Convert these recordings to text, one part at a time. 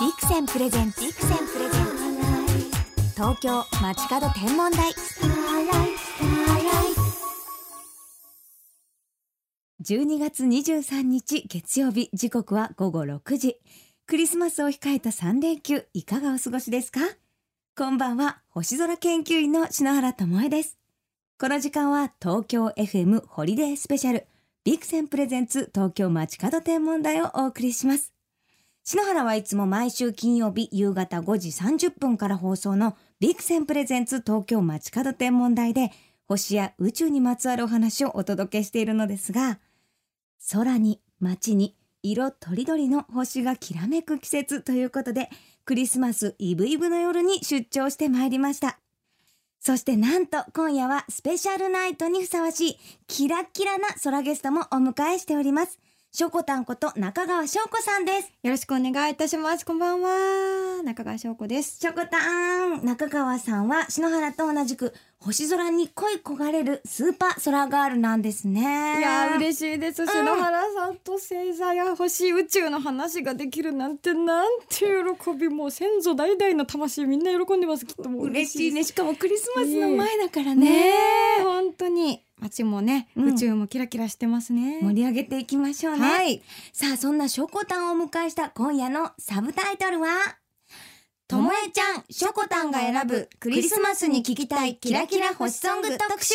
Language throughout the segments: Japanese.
ビクセンプレゼンツビクセンプレゼンツ東京街角天文台12月23日月曜日時刻は午後6時クリスマスを控えた3連休いかがお過ごしですかこんばんは星空研究員の篠原智恵ですこの時間は東京 FM ホリデースペシャルビクセンプレゼンツ東京街角天文台をお送りします篠原はいつも毎週金曜日夕方5時30分から放送のビクセンプレゼンツ東京街角天文台で星や宇宙にまつわるお話をお届けしているのですが空に街に色とりどりの星がきらめく季節ということでクリスマスイブイブの夜に出張してまいりました。そしてなんと今夜はスペシャルナイトにふさわしいキラキラな空ゲストもお迎えしております。しょこたんこと中川翔子さんです。よろしくお願いいたします。こんばんは。中川翔子です。しょこたん。中川さんは篠原と同じく星空に恋焦がれるスーパー空ガールなんですね。いやー嬉しいです。篠原さんと星座や星宇宙の話ができるなんてなんて喜び。もう先祖代々の魂みんな喜んでます。きっともう嬉しいね。しかもクリスマスの前だからね。ねえ本当に街もね、うん宇宙もキラキラしてますね。盛り上げていきましょうね、はい。さあそんなしょこたんをお迎えした今夜のサブタイトルはともえちゃん、しょこたんが選ぶクリスマスに聴きたいキラキラ星ソング特集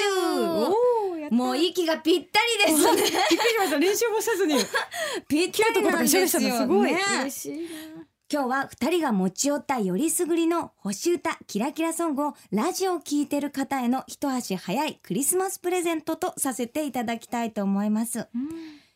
もう息がぴったりですね びっくりしました。練習もせずに。ぴったりなんですよすごい。ね嬉しいな。今日は二人が持ち寄ったよりすぐりの星歌キラキラソングをラジオ聴いてる方への一足早いクリスマスプレゼントとさせていただきたいと思います。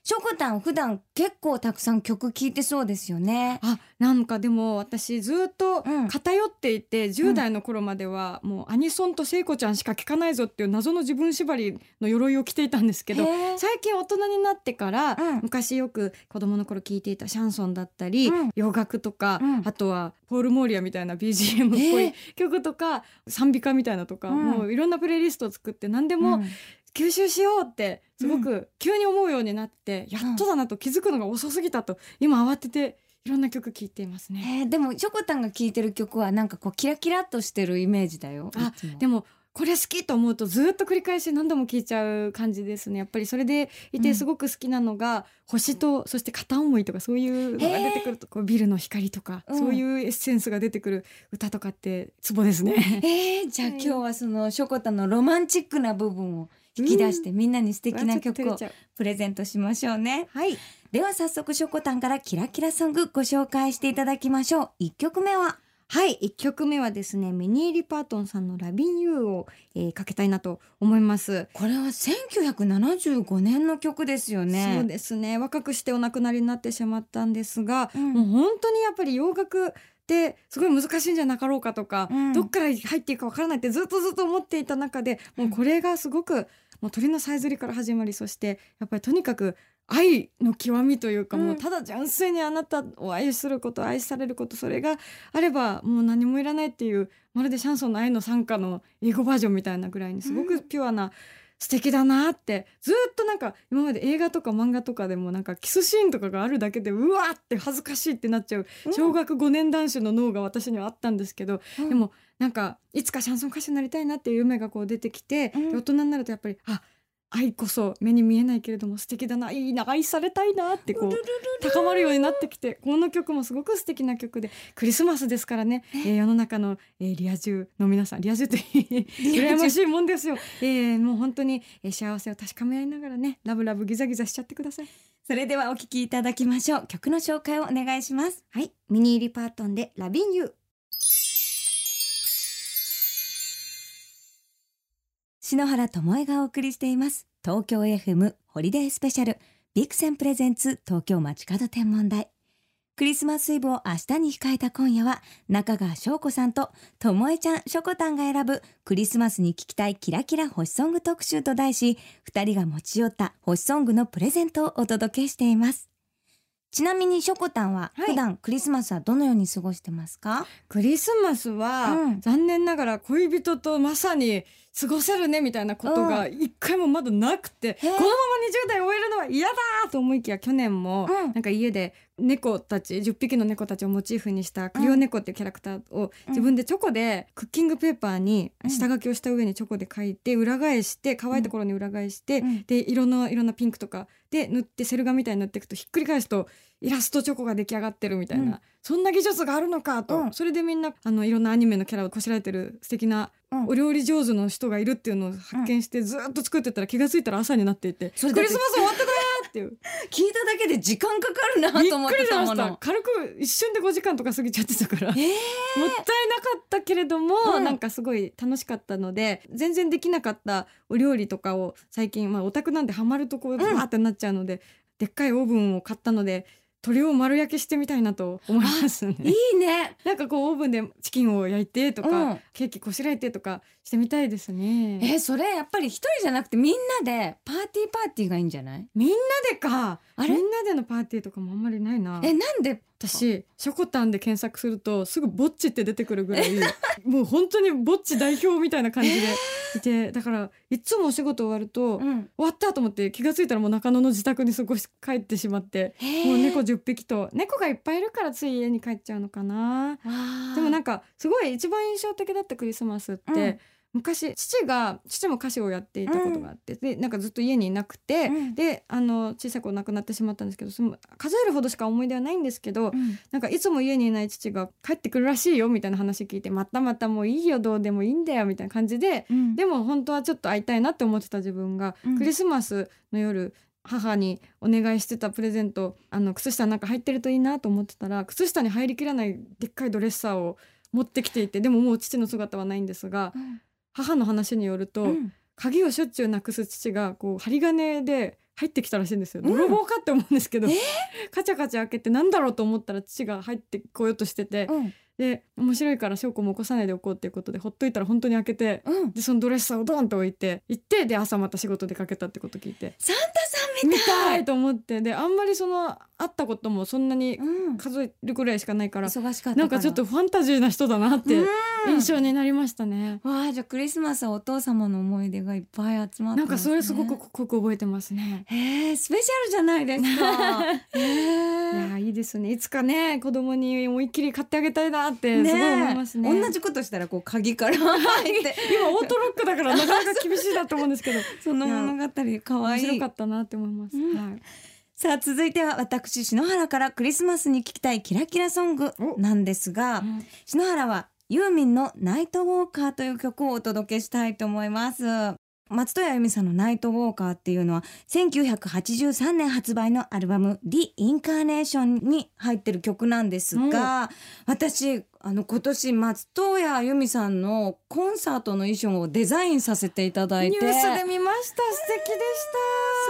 しょこたん普段結構たくさん曲聴いてそうですよね。あなんかでも私ずっとうん偏っていて、10代の頃まではもうアニソンと聖子ちゃんしか聴かないぞっていう謎の自分縛りの鎧を着ていたんですけど最近大人になってから、うん。昔よく子供の頃聴いていたシャンソンだったり、うん。洋楽とか、うん。あとはポール・モーリアみたいな BGM っぽへい曲とか賛美歌みたいなとか、うん。もういろんなプレイリストを作って何でも、うん吸収しようってすごく急に思うようになって、やっとだなと気づくのが遅すぎたと今慌てていろんな曲聴いていますね。えーでもしょこたんが聴いてる曲はなんかこうキラキラっとしてるイメージだよ。あでもこれ好きと思うとずっと繰り返し何度も聴いちゃう感じですねやっぱりそれでいうんてすごく好きなのが、星とそして片思いとかそういうのが出てくるとこうビルの光とか、うんそういうエッセンスが出てくる歌とかってツボですね。えー、じゃあ今日はそのしょこたんのロマンチックな部分を引き出してみんなに素敵な曲をプレゼントしましょうね。はいでは早速しょこたんからキラキラソングご紹介していただきましょう。一曲目は？はい1曲目はですねミニー・リパートンさんの「Lov in' You」を、えーかけたいなと思います。これは1975年の曲ですよね。そうですね若くしてお亡くなりになってしまったんですが、うんもう本当にやっぱり洋楽ってすごい難しいんじゃなかろうかとか、うんどっから入っていくかわからないってずっとずっと思っていた中でもうこれがすごくもう鳥のさえずりから始まりそしてやっぱりとにかく愛の極みというか、うん。もうただ純粋にあなたを愛すること愛されることそれがあればもう何もいらないっていうまるでシャンソンの愛の賛歌の英語バージョンみたいなぐらいにすごくピュアな、素敵だなってずっとなんか今まで映画とか漫画とかでもなんかキスシーンとかがあるだけでうわーって恥ずかしいってなっちゃううん。小学5年男子の脳が私にはあったんですけど、うん。でもなんかいつかシャンソン歌手になりたいなっていう夢がこう出てきて、うん。で大人になるとやっぱりあ愛こそ目に見えないけれども素敵だないいな愛されたいなってこう高まるようになってきてこの曲もすごく素敵な曲でクリスマスですからね、えー世の中の、えーリア充の皆さんリア充って羨ましいもんですよ、えーもう本当に、えー幸せを確かめ合いながらねラブラブギザギザしちゃってください。それではお聴きいただきましょう。曲の紹介をお願いします。はい。ミニー・リパートンで Lovin' You篠原智恵がお送りしています。東京 FM ホリデースペシャル。ビクセンプレゼンツ東京街角天文台。クリスマスイブを明日に控えた今夜は中川翔子さんと智恵ちゃんしょこたんが選ぶクリスマスに聴きたいキラキラ星ソング特集と題し二人が持ち寄った星ソングのプレゼントをお届けしています。ちなみにしょこたんははい。普段クリスマスはどのように過ごしてますか、クリスマスは、うん。残念ながら恋人とまさに過ごせるねみたいなことが一回もまだなくて、このまま20代終えるのは嫌だと思いきや去年もうん。なんか家で猫たち10匹の猫たちをモチーフにしたクリオネコっていうキャラクターを自分でチョコでクッキングペーパーにうん。下書きをした上にチョコで書いて裏返して乾いた頃に裏返して、うん。で色のいろんなピンクとかで塗ってセル画みたいに塗っていくとひっくり返すとイラストチョコが出来上がってるみたいな、うん。そんな技術があるのかと、うん。それでみんなあのいろんなアニメのキャラをこしらえてる素敵なうんお料理上手の人がいるっていうのを発見してずっと作ってたら気がついたら朝になっていてクリスマス終わってたなーっていう。聞いただけで時間かかるなと思ってた。もの。軽く一瞬で5時間とか過ぎちゃってたから。えー。もったいなかったけれども、うん。なんかすごい楽しかったので全然できなかったお料理とかを最近まあオタクなんでハマるとこうバーってなっちゃうので、でっかいオーブンを買ったので鶏を丸焼きしてみたいなと思いますね。いいね。なんかこうオーブンでチキンを焼いてとか、うんケーキこしらえてとかしてみたいですね。えーそれやっぱり一人じゃなくてみんなでパーティーパーティーがいいんじゃない？みんなでかあれ？みんなでのパーティーとかもあんまりないな。えなんで？私ショコタンで検索するとすぐぼっちって出てくるぐらい もう本当にぼっち代表みたいな感じでいてだからいつもお仕事終わると、終うん。わったと思って気がついたらもう中野の自宅に過ごし帰ってしまってもう猫10匹と猫がいっぱいいるからつい家に帰っちゃうのかな。でもなんかかすごい一番印象的だったクリスマスって、うん昔父が父も歌手をやっていたことがあって、でなんかずっと家にいなくて、うん。であの小さい子亡くなってしまったんですけどその数えるほどしか思い出はないんですけど、なんかいつも家にいない父が帰ってくるらしいよみたいな話聞いてまたまたもういいよどうでもいいんだよみたいな感じででも本当はちょっと会いたいなって思ってた自分が、うん。クリスマスの夜母にお願いしてたプレゼントあの靴下なんか入ってるといいなと思ってたら靴下に入りきらないでっかいドレッサーを持ってきていてでももう父の姿はないんですが母の話によると、鍵をしょっちゅうなくす父がこう針金で入ってきたらしいんですよ。うん。泥棒かって思うんですけど、えー？カチャカチャ開けてなんだろうと思ったら父が入ってこようとしてて、うんで面白いから証拠も起こさないでおこうっていうことでほっといたら本当に開けてうん。でそのドレッサーをドンと置いて行ってで朝また仕事出かけたってこと聞いてサンタさんみ見たい。と思ってであんまりその会ったこともそんなにうん。数えるぐらいしかないから、忙しかった。なんかちょっとファンタジーな人だなってうん印象になりましたね。わあじゃあクリスマスはお父様の思い出がいっぱい集まってね。なんかそれすごく濃く覚えてますね。へえスペシャルじゃないですか。へ いえ。やいいですねいつかね子供に思いっきり買ってあげたいなってすごい思いますね。同じことしたらこう鍵から入って。今オートロックだからなかなか厳しいなと思うんですけど。その物語可愛い。面白かったなって思います。うん。はい。さあ続いては私篠原からクリスマスに聞きたいキラキラソングなんですが篠原はユーミンのナイトウォーカーという曲をお届けしたいと思います松任谷由実さんのナイトウォーカーっていうのは1983年発売のアルバム The Incarnation に入ってる曲なんですが、私あの今年松任谷由実さんのコンサートの衣装をデザインさせていただいてニュースで見ました素敵でし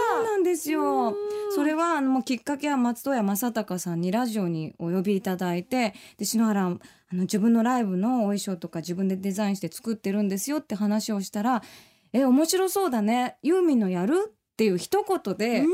た。そうなんですよ。それはあのもうきっかけは松任谷正隆さんにラジオにお呼びいただいてで篠原あの自分のライブのお衣装とか自分でデザインして作ってるんですよって話をしたら「え面白そうだね。ユーミンのやる?」っていう一言で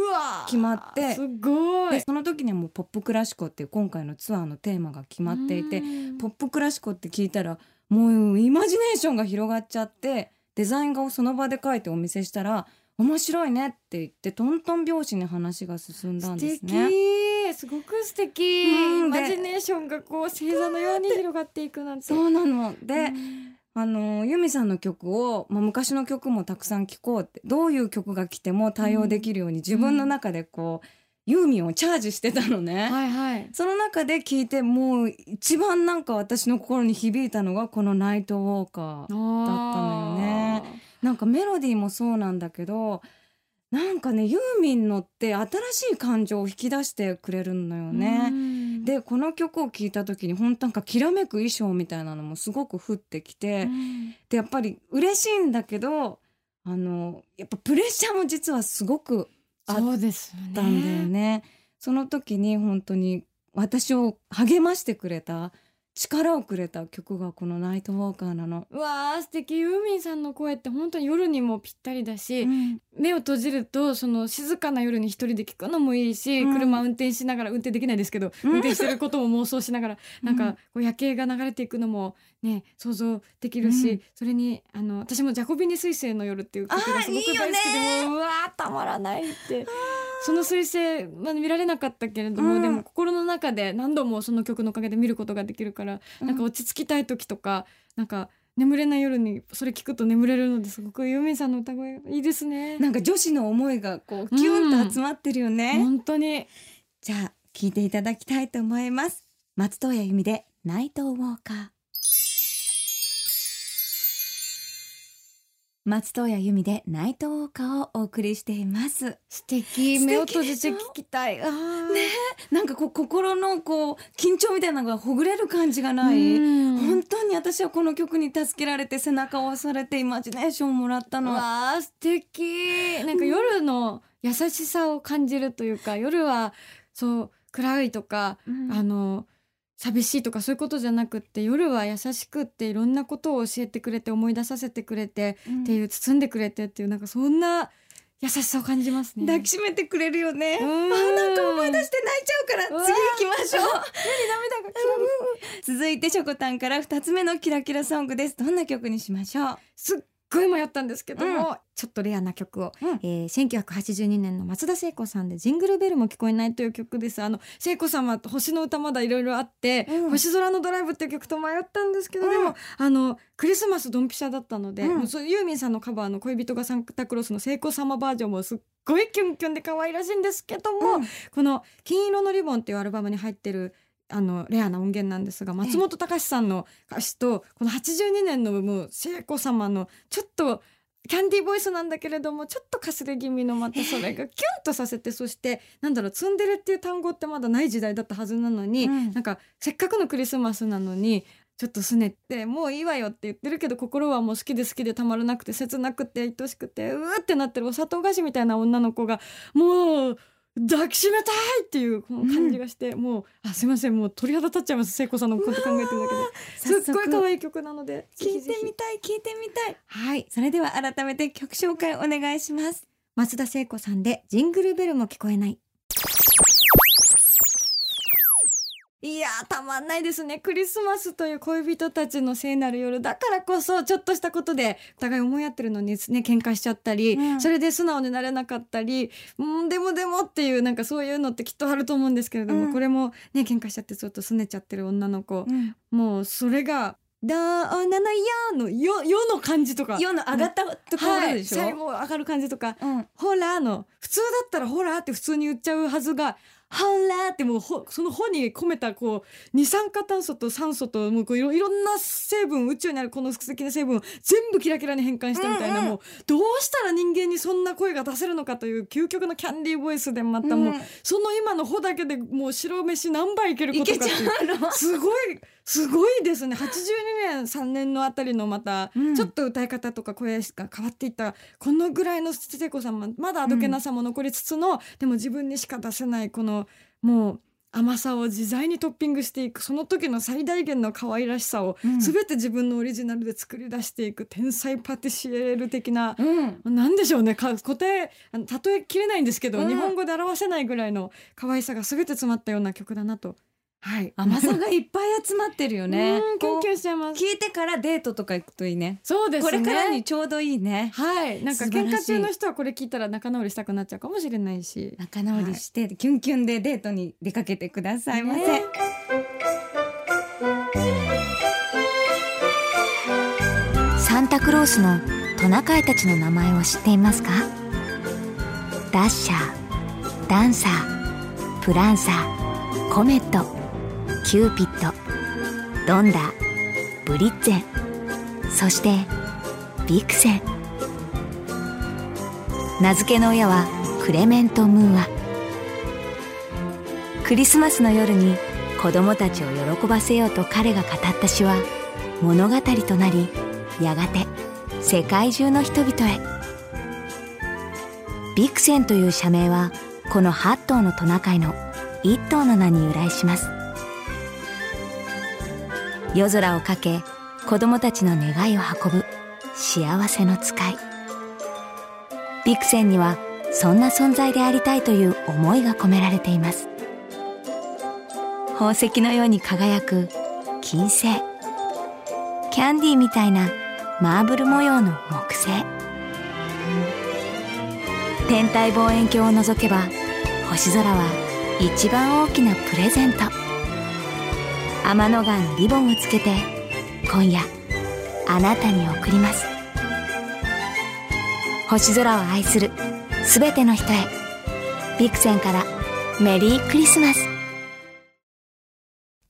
決まってすごい。でその時にはもう「ポップクラシコ」っていう今回のツアーのテーマが決まっていて「ポップクラシコ」って聞いたらもうイマジネーションが広がっちゃってデザイン画をその場で描いてお見せしたら「面白いね」って言ってトントン拍子に話が進んだんです素敵。ね。すごく素敵。イマジネーションがこう星座のように広がっていくなんて。そうなの。で、うんあのユミさんの曲を、まあ、昔の曲もたくさん聴こうってどういう曲が来ても対応できるように自分の中でこう、ユーミンをチャージしてたのね。はいはい。その中で聞いてもう一番なんか私の心に響いたのがこの「ナイトウォーカー」だったのよね。なんかメロディーもそうなんだけどなんかねユーミンのって新しい感情を引き出してくれるのよね。でこの曲を聴いた時に本当なんかきらめく衣装みたいなのもすごく降ってきて、でやっぱり嬉しいんだけどあのやっぱプレッシャーも実はすごくあったんだよね。その時に本当に私を励ましてくれた力をくれた曲がこのナイトウォーカーなの。うわー素敵。ユーミンさんの声って本当に夜にもぴったりだし、うん。目を閉じるとその静かな夜に一人で聞くのもいいし、うん。車運転しながら運転できないですけど、うん。運転してることも妄想しながら、うん。なんかこう夜景が流れていくのもね想像できるし、うん。それにあの私も「ジャコビニ彗星の夜」っていう曲がすごく大好きでいいもううわーたまらないってその彗星、まあ、見られなかったけれども、うんでも心の中で何度もその曲のおかげで見ることができるから、うんなんか落ち着きたい時とかなんか眠れない夜にそれ聞くと眠れるのですごくユーミンさんの歌声いいですね。なんか女子の思いがこうキュンと集まってるよね。本当にじゃあ聞いていただきたいと思います。松任谷由実でナイトウォーカー。松任谷由実でナイトウォーカーをお送りしています。素敵目を閉じて聞きたい。ねなんかこう心のこう緊張みたいなのがほぐれる感じがない。うん本当に私はこの曲に助けられて背中を押されてイマジネーションをもらったの。わあ素敵なんか夜の優しさを感じるというか夜はそう暗いとか、うんあの寂しいとかそういうことじゃなくって夜は優しくっていろんなことを教えてくれて思い出させてくれて、うんっていう包んでくれてっていうなんかそんな優しさを感じますね。抱きしめてくれるよね。うんあなんか思い出して泣いちゃうから次行きましょう。涙がキラリ続いてショコタンから二つ目のキラキラソングです。どんな曲にしましょう？すっごい迷ったんですけども、ちょっとレアな曲を、うん。えー1982年の松田聖子さんで「ジングルベルも聞こえない」という曲です。あの聖子様と星の歌まだいろいろあって、うん。星空のドライブっていう曲と迷ったんですけど、うん。でもあのクリスマスドンピシャだったので、うん。もうユーミンさんのカバーの「恋人がサンタクロース」の聖子様バージョンもすっごいキュンキュンで可愛らしいんですけども、うん。この「金色のリボン」っていうアルバムに入ってるあのレアな音源なんですが松本隆さんの歌詞とこの82年のもう聖子様のちょっとキャンディーボイスなんだけれどもちょっとかすれ気味のまたそれがキュンとさせてそしてなんだろうツンデレっていう単語ってまだない時代だったはずなのに、うん。なんかせっかくのクリスマスなのにちょっとすねってもういいわよって言ってるけど心はもう好きで好きでたまらなくて切なくて愛しくてうーってなってるお砂糖菓子みたいな女の子がもう抱きしめたいっていうこの感じがして、もうあすいませんもう鳥肌立っちゃいます。聖子さんのこと考えてるだけで。すっごい可愛い曲なので聞いてみたい聞いてみたい。はい。それでは改めて曲紹介お願いします。松田聖子さんでジングルベルも聞こえないいやーたまんないですね。クリスマスという恋人たちの聖なる夜だからこそちょっとしたことでお互い思い合ってるのにね喧嘩しちゃったり、うん。それで素直になれなかったりうんでもでもっていうなんかそういうのってきっとあると思うんですけれども、うん。これもね喧嘩しちゃってちょっと拗ねちゃってる女の子、うん。もうそれが「だーななやーのよ」よの感じとか。世の上がったところはい、でしょ。最後上がる感じとか。うん。ホラーの普通だったらホラーって普通に言っちゃうはずがホラーってもうほその「ほ」に込めたこう二酸化炭素と酸素ともうこういろいろんな成分宇宙にあるこの素敵な成分を全部キラキラに変換したみたいな、うんうんもうどうしたら人間にそんな声が出せるのかという究極のキャンディーボイスでまたもう、うんその今の「ほ」だけでもう白飯何杯いけることかっていうゃうの？すごいすごいですね。82年3年のあたりのまた、うん。ちょっと歌い方とか声が変わっていった。このぐらいの聖子さんもまだあどけなさも残りつつの、でも自分にしか出せないこのもう甘さを自在にトッピングしていくその時の最大限の可愛らしさをうん。全て自分のオリジナルで作り出していく天才パティシエール的な。うん。なんでしょうね。か答えあの例えきれないんですけど、うん。日本語で表せないぐらいの可愛さが全て詰まったような曲だなとはい。甘さがいっぱい集まってるよね。うん。キュンキこュンしちゃいます。う聞いてからデートとか行くといいね。そうですね。これからにちょうどいいね。はい。なんか素晴らしい喧嘩中の人はこれ聞いたら仲直りしたくなっちゃうかもしれないし。仲直りして、キュンキュンでデートに出かけてくださいませ。ね。サンタクロースのトナカイたちの名前を知っていますか？ダッシャーダンサープランサーコメットキューピッドドンダブリッツェンそしてビクセン。名付けの親はクレメント・ムーア。クリスマスの夜に子供たちを喜ばせようと彼が語った詩は物語となりやがて世界中の人々へ。ビクセンという社名はこの8頭のトナカイの1頭の名に由来します。夜空をかけ子供たちの願いを運ぶ幸せの使い。ビクセンにはそんな存在でありたいという思いが込められています。宝石のように輝く金星。キャンディーみたいなマーブル模様の木星。天体望遠鏡を覗けば星空は一番大きなプレゼント。天の川のリボンをつけて今夜あなたに贈ります。星空を愛するすべての人へ。ビクセンからメリークリスマス。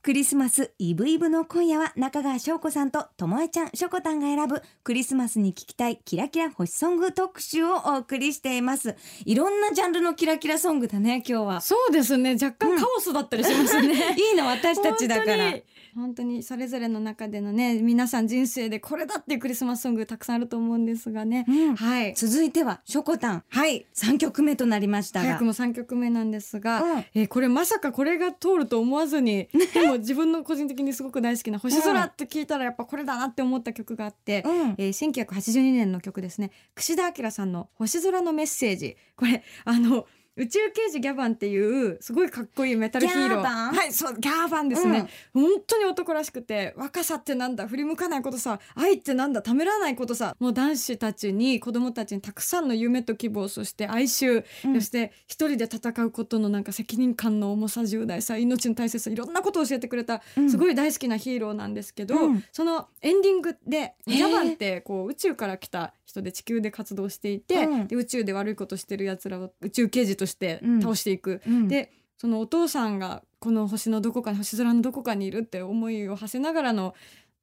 クリスマスイブイブの今夜は中川翔子さんとともえちゃんしょこたんが選ぶクリスマスに聴きたいキラキラ星ソング特集をお送りしています。いろんなジャンルのキラキラソングだね今日は。そうですね。若干カオスだったりしますね、いいの私たちだから本当にそれぞれの中でのね皆さん人生でこれだっていうクリスマスソングたくさんあると思うんですがね、うん。はい。続いてはしょこたん。はい。3曲目となりましたが。早くも3曲目なんですが、うん。えーこれまさかこれが通ると思わずに でも自分の個人的にすごく大好きな「星空」って聞いたらやっぱこれだなって思った曲があって、うん。えー1982年の曲ですね。櫛田明さんの「星空のメッセージ」これあの宇宙刑事ギャバンっていうすごいかっこいいメタルヒーロー。ギャバン？はいそうギャバンですね、本当に男らしくて若さってなんだ？振り向かないことさ愛ってなんだ？ためらわないことさ。もう男子たちに子供たちにたくさんの夢と希望そして哀愁、うん。そして一人で戦うことのなんか責任感の重さ重大さ命の大切さいろんなことを教えてくれたうん。すごい大好きなヒーローなんですけど、うん。そのエンディングでへー。ジャバンってこう宇宙から来た人で地球で活動していて、うん。で宇宙で悪いことしてるやつらを宇宙刑事としてうん。倒していく。うん。でそのお父さんがこの星のどこかに星空のどこかにいるって思いを馳せながらの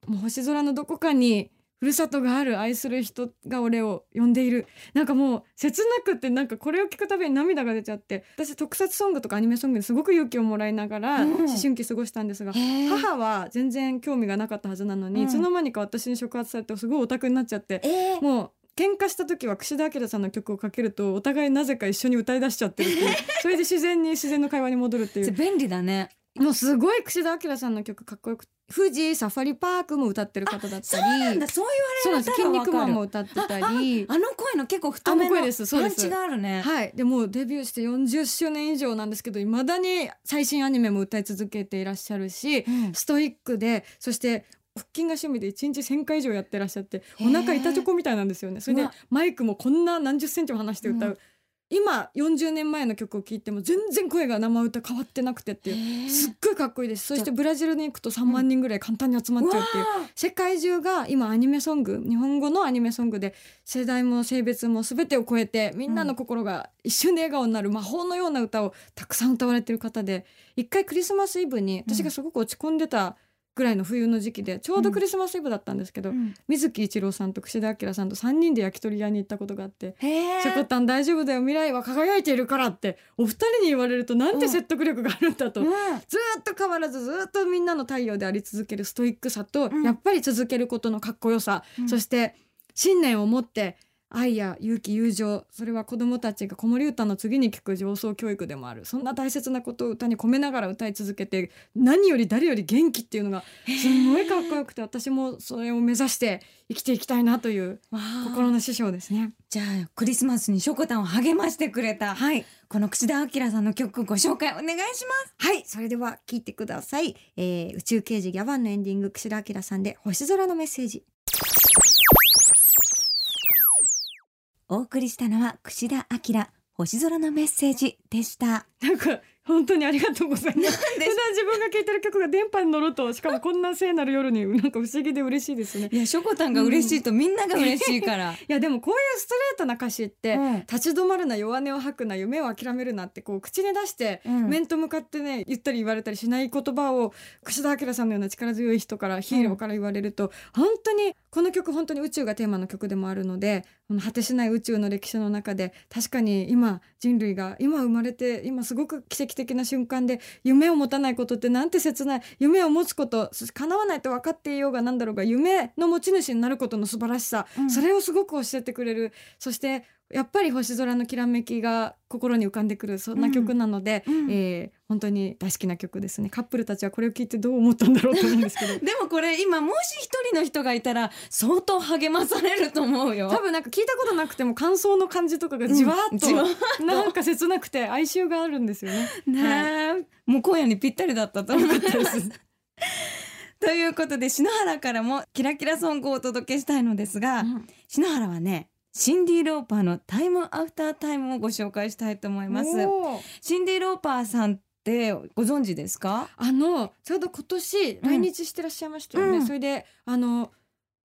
もう星空のどこかにふるさとがある愛する人が俺を呼んでいる。なんかもう切なくってなんかこれを聞くたびに涙が出ちゃって私特撮ソングとかアニメソングですごく勇気をもらいながらうん。思春期過ごしたんですが、へー。母は全然興味がなかったはずなのに、うん。いつの間にか私に触発されてすごいオタクになっちゃってえー。もう喧嘩した時は櫛田明さんの曲をかけるとお互いなぜか一緒に歌い出しちゃってるっていう それで自然に自然の会話に戻るっていう。便利だね。もうすごい櫛田明さんの曲かっこよく富士サファリパークも歌ってる方だったり。そうそうなんです。筋言われる肉マンも歌ってたり。あの声の結構太めの声です。そうです。があるね。はい。でもうデビューして40周年以上なんですけどいまだに最新アニメも歌い続けていらっしゃるしうん。ストイックでそして腹筋が趣味で1日1,000回以上やってらっしゃってお腹板チョコみたいなんですよね。それでマイクもこんな何十センチも離して歌う、うん。今40年前の曲を聴いても全然声が生歌変わってなくてっていう。すっごいかっこいいです。そしてブラジルに行くと3万人ぐらい簡単に集まっちゃうっていう、うわ世界中が今アニメソング日本語のアニメソングで世代も性別も全てを超えてみんなの心が一瞬で笑顔になる魔法のような歌をたくさん歌われてる方で一回クリスマスイブに私がすごく落ち込んでたぐらいの冬の時期でちょうどクリスマスイブだったんですけど、うん。水木一郎さんと櫛田明さんと3人で焼き鳥屋に行ったことがあってへーショコタン大丈夫だよ未来は輝いているからってお二人に言われるとなんて説得力があるんだと、うん。ずーっと変わらずずーっとみんなの太陽であり続けるストイックさと、うん。やっぱり続けることのかっこよさ、うん。そして信念を持って愛や勇気友情それは子どもたちが子守歌の次に聞く上層教育でもあるそんな大切なことを歌に込めながら歌い続けて何より誰より元気っていうのがすごいかっこよくて私もそれを目指して生きていきたいなという心の師匠ですね。じゃあクリスマスにショコタンを励ましてくれたはいこの櫛田明さんの曲ご紹介お願いしますはい、それでは聞いてください。えー宇宙刑事ギャバンのエンディング、櫛田明さんで星空のメッセージ。お送りしたのは櫛田明星空のメッセージでした。なんか本当にありがとうございます。普で段自分が聴いてる曲が電波に乗ると、しかもこんな聖なる夜になんか不思議で嬉しいですね。いやショコタンが嬉しいとみんなが嬉しいから、いやでもこういうストレートな歌詞って、うん。立ち止まるな弱音を吐くな夢を諦めるなってこう口に出して、うん。面と向かってね言ったり言われたりしない言葉を櫛田明さんのような力強い人からヒーローから言われると、本当にこの曲本当に宇宙がテーマの曲でもあるのでこの果てしない宇宙の歴史の中で確かに今人類が今生まれて今すごく奇跡的な瞬間で夢を持たないことってなんて切ない。夢を持つこと叶わないと分かっていようがなんだろうが夢の持ち主になることの素晴らしさ、うん。それをすごく教えてくれる。そしてやっぱり星空のきらめきが心に浮かんでくるそんな曲なので、うんうん。えー本当に大好きな曲ですね。カップルたちはこれを聞いてどう思ったんだろうと思うんですけど。でもこれ今もし一人の人がいたら相当励まされると思うよ。多分なんか聞いたことなくても感想の感じとかがじわっと、うんなんか切なくて哀愁があるんですよね。ねえ、もう今夜にぴったりだったと思います。ということで篠原からもキラキラソングをお届けしたいのですが、うん。篠原はねシンディ・ローパーの「タイム・アフター・タイム」をご紹介したいと思います。シンディ・ローパーさんってご存知ですか？あのちょうど今年来日してらっしゃいましたよね。うんそれであの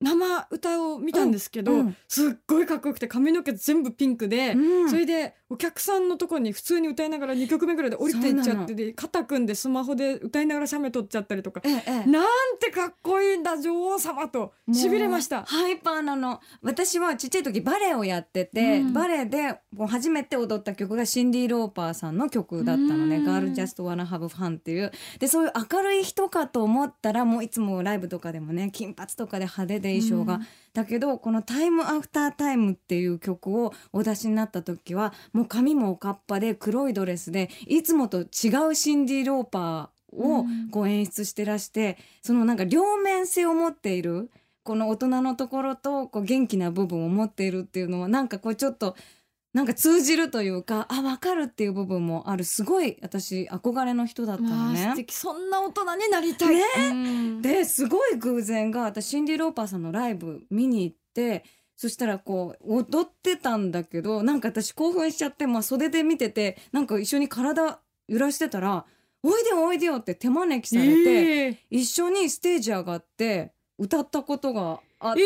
生歌を見たんですけど、うん。うん。すっごいかっこよくて髪の毛全部ピンクで、うん。それでお客さんのところに普通に歌いながら2曲目ぐらいで降りていっちゃってで肩組んでスマホで歌いながら写メ撮っちゃったりとか。ええええ。なんてかっこいいんだ女王様と。しびれました。ハイパーなの。私はちっちゃい時バレエをやってて、うん。バレエで初めて踊った曲がシンディ・ローパーさんの曲だったのね「うん。ガール・ジャスト・ワナ・ハブ・ファン」っていう。でそういう明るい人かと思ったらもういつもライブとかでもね金髪とかで派手で衣装が、うん。だけどこの「タイム・アフター・タイム」っていう曲をお出しになった時はもう髪もおかっぱで黒いドレスでいつもと違うシンディ・ローパーをうん。こう演出してらしてそのなんか両面性を持っているこの大人のところとこう元気な部分を持っているっていうのはなんかこうちょっとなんか通じるというかあ分かるっていう部分もある。すごい私憧れの人だったのね。敵。そんな大人になりたい。ね。うん。ですごい偶然が私シンディ・ローパーさんのライブ見に行ってそしたらこう踊ってたんだけどなんか私興奮しちゃって、まあ、袖で見ててなんか一緒に体揺らしてたら「おいでよおいでよ」って手招きされて、ええ一緒にステージ上がって歌ったことがあったの、え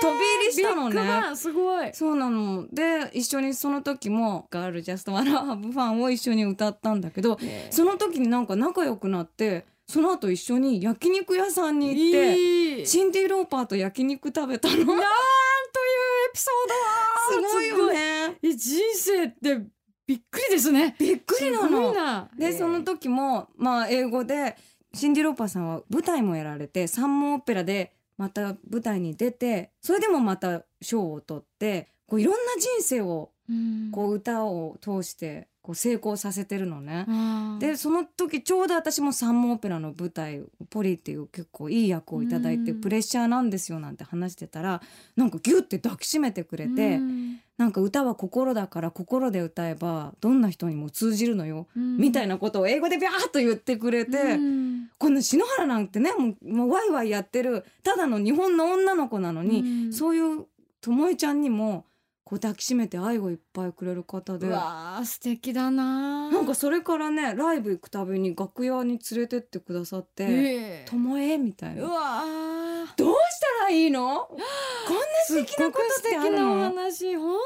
飛び入りしたのね。すごい。そうなの。で一緒にその時も「ガール・ジャスト・ワナ・ハブ・ファン」を一緒に歌ったんだけどその時になんか仲良くなってその後一緒に焼肉屋さんに行っていい。シンディ・ローパーと焼肉食べたの。すなんというエピソード。はごいよね。え人生ってびっくりですね。びっくりなの。な。でその時もまあ英語でシンディ・ローパーさんは舞台もやられて三門オペラでまた舞台に出てそれでもまた賞を取ってこういろんな人生をうん。こう歌を通してこう成功させてるのね。でその時ちょうど私も三門オペラの舞台「ポリ」っていう結構いい役をいただいてうん。プレッシャーなんですよなんて話してたらなんかギュッて抱きしめてくれてうん。なんか歌は心だから心で歌えばどんな人にも通じるのようん。みたいなことを英語でビャーっと言ってくれて、うんこの篠原なんてねもうもうワイワイやってるただの日本の女の子なのに、うん。そういうともえちゃんにもこう抱きしめて愛をいっぱいくれる方で。うわー素敵だななんかそれからねライブ行くたびに楽屋に連れてってくださってえ「ともえ」みたいうな。わー。どうしたらいいの？こんな素敵なことすっ素ってある敵なおの話。本当の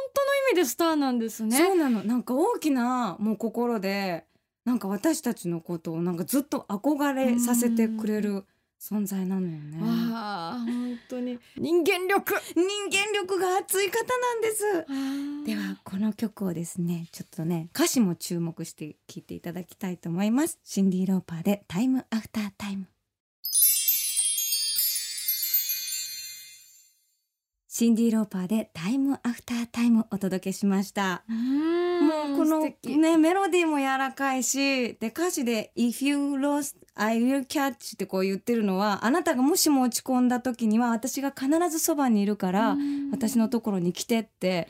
意味でスターなんですね。そうなの。なんか大きなもう心でなんか私たちのことをなんかずっと憧れさせてくれる存在なのよね。わあ本当に。人間力。人間力が熱い方なんです。でではこの曲をですねちょっとね歌詞も注目して聴いていただきたいと思います。シンディ・ローパーでタイムアフタータイムシンディ・ローパーでタイムアフタータイムお届けしました。もうこのねメロディーも柔らかいしで歌詞で「If you lost I will catch」ってこう言ってるのはあなたがもしも落ち込んだ時には私が必ずそばにいるからうん。私のところに来てって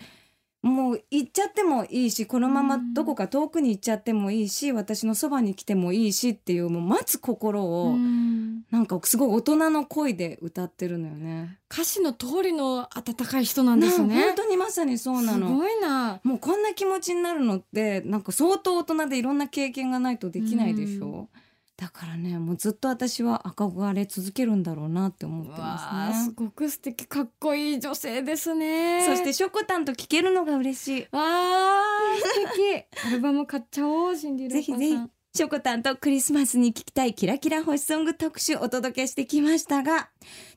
もう行っちゃってもいいしこのままどこか遠くに行っちゃってもいいし私のそばに来てもいいしっていうもう待つ心をうんなんかすごい大人の声で歌ってるのよね。歌詞の通りの温かい人なんですなね本当にまさにそうなの。すごいなもうこんな気持ちになるのってなんか相当大人でいろんな経験がないとできないでしょ、だからねもうずっと私は憧れ続けるんだろうなって思ってますね。すごく素敵かっこいい女性ですね。そしてしょこたんと聞けるのが嬉しい。わあ素敵。アルバム買っちゃおうシンディ・ローパーさん。ぜひぜひショコタンとクリスマスに聴きたいキラキラ星ソング特集お届けしてきましたが、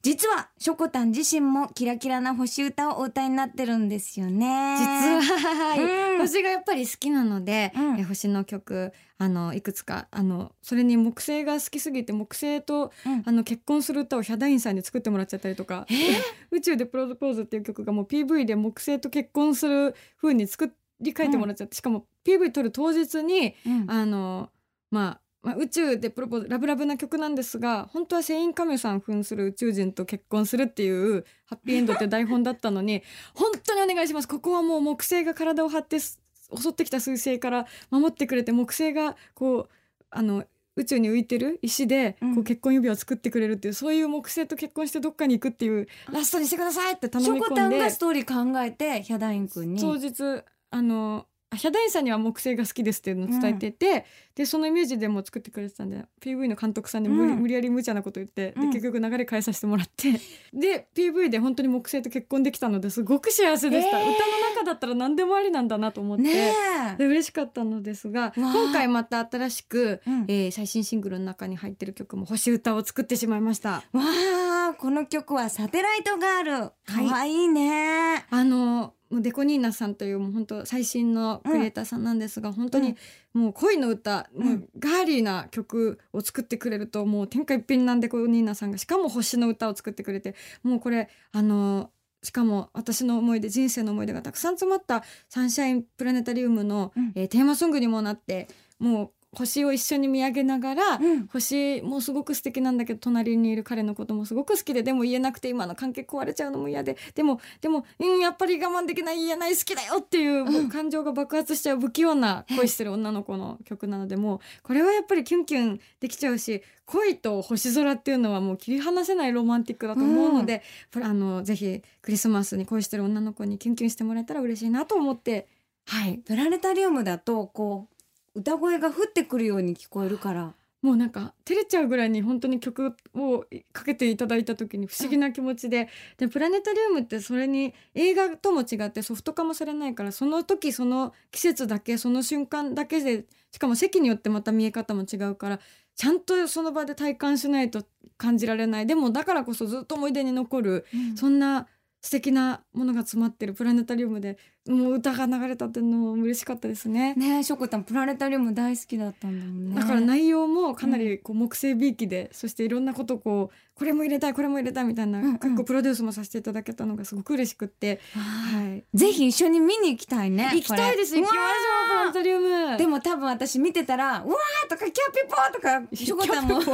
実はショコタン自身もキラキラな星歌をお歌いになってるんですよね。実は、はい。うん。星がやっぱり好きなので、うん。え星の曲あのいくつかあのそれに木星が好きすぎて木星と、うん。あの結婚する歌をヒャダインさんに作ってもらっちゃったりとか「宇宙でプロポーズ」っていう曲がもう PV で木星と結婚する風に作り変えてもらっちゃって、しかも PV 撮る当日にうん。あの、まあ、まあ宇宙でプロポーズラブラブな曲なんですが本当はセインカミュさん扮する宇宙人と結婚するっていうハッピーエンドって台本だったのに 本当にお願いしますここはもう木星が体を張ってす襲ってきた彗星から守ってくれて木星がこうあの宇宙に浮いてる石でうんこう結婚指輪を作ってくれるっていう、そういう木星と結婚してどっかに行くっていうラストにしてくださいって頼シみ込んでョコタンがストーリー考えてヒャダイン君に。当日あのあヒャダインさんには木星が好きですっていうのを伝えてて、でそのイメージでも作ってくれてたんで PV の監督さんに無無理やり無茶なこと言って、うんで結局流れ変えさせてもらってで PV で本当に木星と結婚できたのですごく幸せでした、えー歌の中だったら何でもありなんだなと思って。ねえ。で嬉しかったのですが今回また新しく、うんえー最新シングルの中に入ってる曲も星歌を作ってしまいました。わあ、この曲はサテライトガール。はい可愛いね。あのもうデコニーナさんというもう本当最新のクリエイターさんなんですが、本当にもう恋の歌、うん。もうガーリーな曲を作ってくれるともう天下一品なんデコニーナさんがしかも星の歌を作ってくれてもうこれあのしかも私の思い出人生の思い出がたくさん詰まったサンシャインプラネタリウムの、うん。えーテーマソングにもなってもう星を一緒に見上げながら、うん。星もすごく素敵なんだけど隣にいる彼のこともすごく好きででも言えなくて今の関係壊れちゃうのも嫌ででもでも、うん、やっぱり我慢できない言えない好きだよっていう、もう感情が爆発しちゃう不器用な恋してる女の子の曲なのでもうこれはやっぱりキュンキュンできちゃうし恋と星空っていうのはもう切り離せないロマンティックだと思うので、これあのぜひクリスマスに恋してる女の子にキュンキュンしてもらえたら嬉しいなと思ってはい。プラネタリウムだとこう歌声が降ってくるように聞こえるから。もうなんか照れちゃうぐらいに本当に曲をかけていただいた時に不思議な気持ちで、でプラネタリウムってそれに映画とも違ってソフト化もされないからその時その季節だけその瞬間だけでしかも席によってまた見え方も違うからちゃんとその場で体感しないと感じられない。でもだからこそずっと思い出に残るそんな素敵なものが詰まってるプラネタリウムでもう歌が流れたっていうのも嬉しかったですね。ねえショコタンプラネタリウム大好きだったんだもんね。だから内容もかなりこう木星びいきで、そしていろんなことをこうこれも入れたいこれも入れたいみたいな、うんうん結構プロデュースもさせていただけたのがすごく嬉しくって、ははい、い。ぜひ一緒に見に行きたいね。行きたいです行きましょうプラネタリウムでも多分私見てたら「うわー!」とか「キャピポー!」とかショコタンもなんか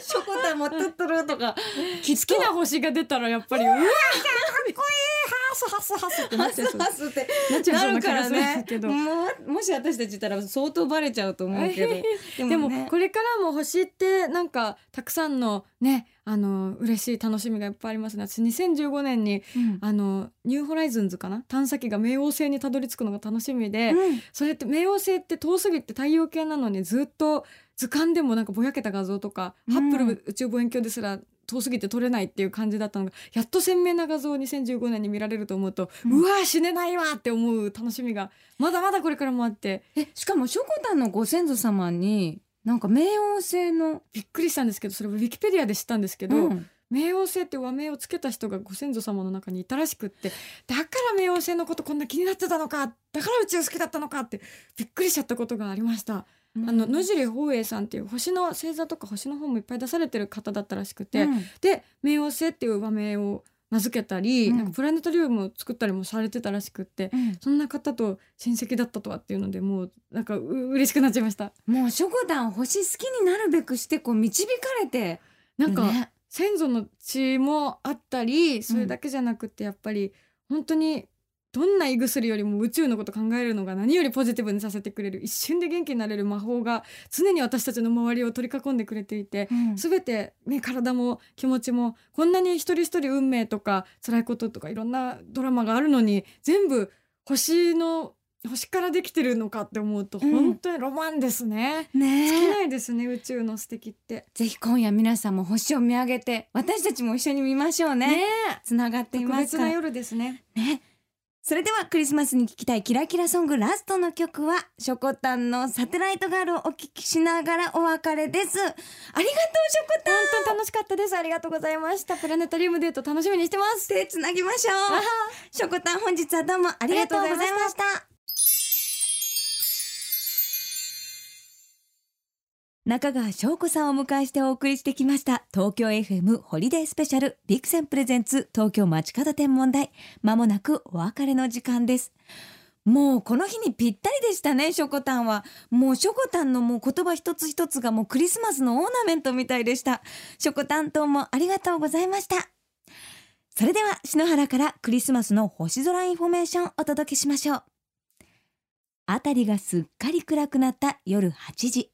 ショコタンもトゥットルとか好きな星が出たらやっぱりうわースハスハスってなっちゃいそう。ハスって。なっちゃいそうなるかな気がするんでらねすけど。もうもし私たちいたら相当バレちゃうと思うけど。でもね。これからも星ってなんかたくさんのねあの嬉しい楽しみがいっぱいありますね。私2015年にうん。あのニューホライズンズかな？探査機が冥王星にたどり着くのが楽しみで、うん。それって冥王星って遠すぎて太陽系なのにずっと図鑑でもなんかぼやけた画像とか、うん。ハッブル宇宙望遠鏡ですら遠すぎて撮れないっていう感じだったのがやっと鮮明な画像を2015年に見られると思うと、ううんわー死ねないわって思う楽しみがまだまだこれからもあって。えしかもショコタンのご先祖様になんか冥王星のびっくりしたんですけどそれをウィキペディアで知ったんですけど、うん。冥王星って和名をつけた人がご先祖様の中にいたらしくってだから冥王星のことこんな気になってたのかだから宇宙好きだったのかってびっくりしちゃったことがありました。あの野尻宝永さんっていう星の星座とか星の本もいっぱい出されてる方だったらしくて、うん。で冥王星っていう和名を名付けたり、うん。なんかプラネタリウムを作ったりもされてたらしくってうん。そんな方と親戚だったとはっていうのでもうなんかう嬉しくなっちゃいました。もうショコタン星好きになるべくしてこう導かれてなんか、ね。先祖の血もあったりそれだけじゃなくてやっぱり本当にどんな胃薬よりも宇宙のこと考えるのが何よりポジティブにさせてくれる。一瞬で元気になれる魔法が常に私たちの周りを取り囲んでくれていてうん。全て、ね、体も気持ちもこんなに一人一人運命とか辛いこととかいろんなドラマがあるのに全部星の星からできてるのかって思うとうん。本当にロマンですね。ね尽きえないですね宇宙の素敵って。ぜひ今夜皆さんも星を見上げて私たちも一緒に見ましょうね。ねつながってい特ますから。別な夜ですね。ねそれではクリスマスに聴きたいキラキラソングラストの曲は、ショコタンのサテライトガールをお聴きしながらお別れです。ありがとう、ショコタン本当に楽しかったですありがとうございましたプラネタリウムデート楽しみにしてます手つなぎましょう。ショコタン本日はどうもありがとうございました。中川翔子さんをお迎えしてお送りしてきました。東京 FM Holiday Special Vixen presents 東京街角天文台。まもなくお別れの時間です。もうこの日にぴったりでしたねショコタンは。もうショコタンのもう言葉一つ一つがもうクリスマスのオーナメントみたいでした。ショコタンどうもありがとうございました。それでは篠原からクリスマスの星空インフォメーションお届けしましょう。あたりがすっかり暗くなった夜8時。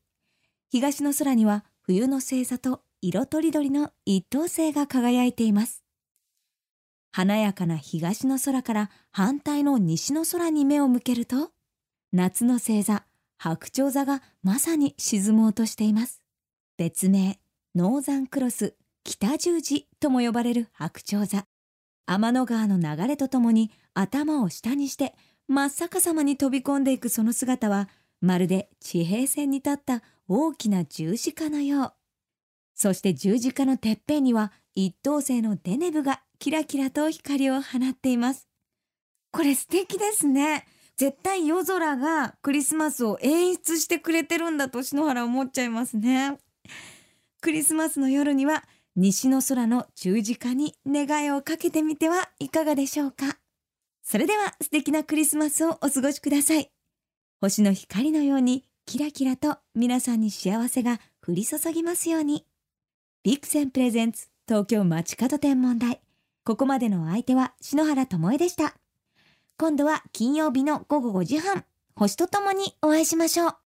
東の空には冬の星座と色とりどりの一等星が輝いています。華やかな東の空から反対の西の空に目を向けると、夏の星座、白鳥座がまさに沈もうとしています。別名、ノーザンクロス、北十字とも呼ばれる白鳥座。天の川の流れとともに頭を下にして真っ逆さまに飛び込んでいくその姿は、まるで地平線に立った大きな十字架のよう。そして十字架のてっぺんには一等星のデネブがキラキラと光を放っています。これ素敵ですね。絶対夜空がクリスマスを演出してくれてるんだと篠原思っちゃいますね。クリスマスの夜には西の空の十字架に願いをかけてみてはいかがでしょうか。それでは素敵なクリスマスをお過ごしください。星の光のようにキラキラと皆さんに幸せが降り注ぎますように。ビクセンプレゼンツ東京街角天文台。ここまでのお相手は篠原智恵でした。今度は金曜日の午後5時半、星とともにお会いしましょう。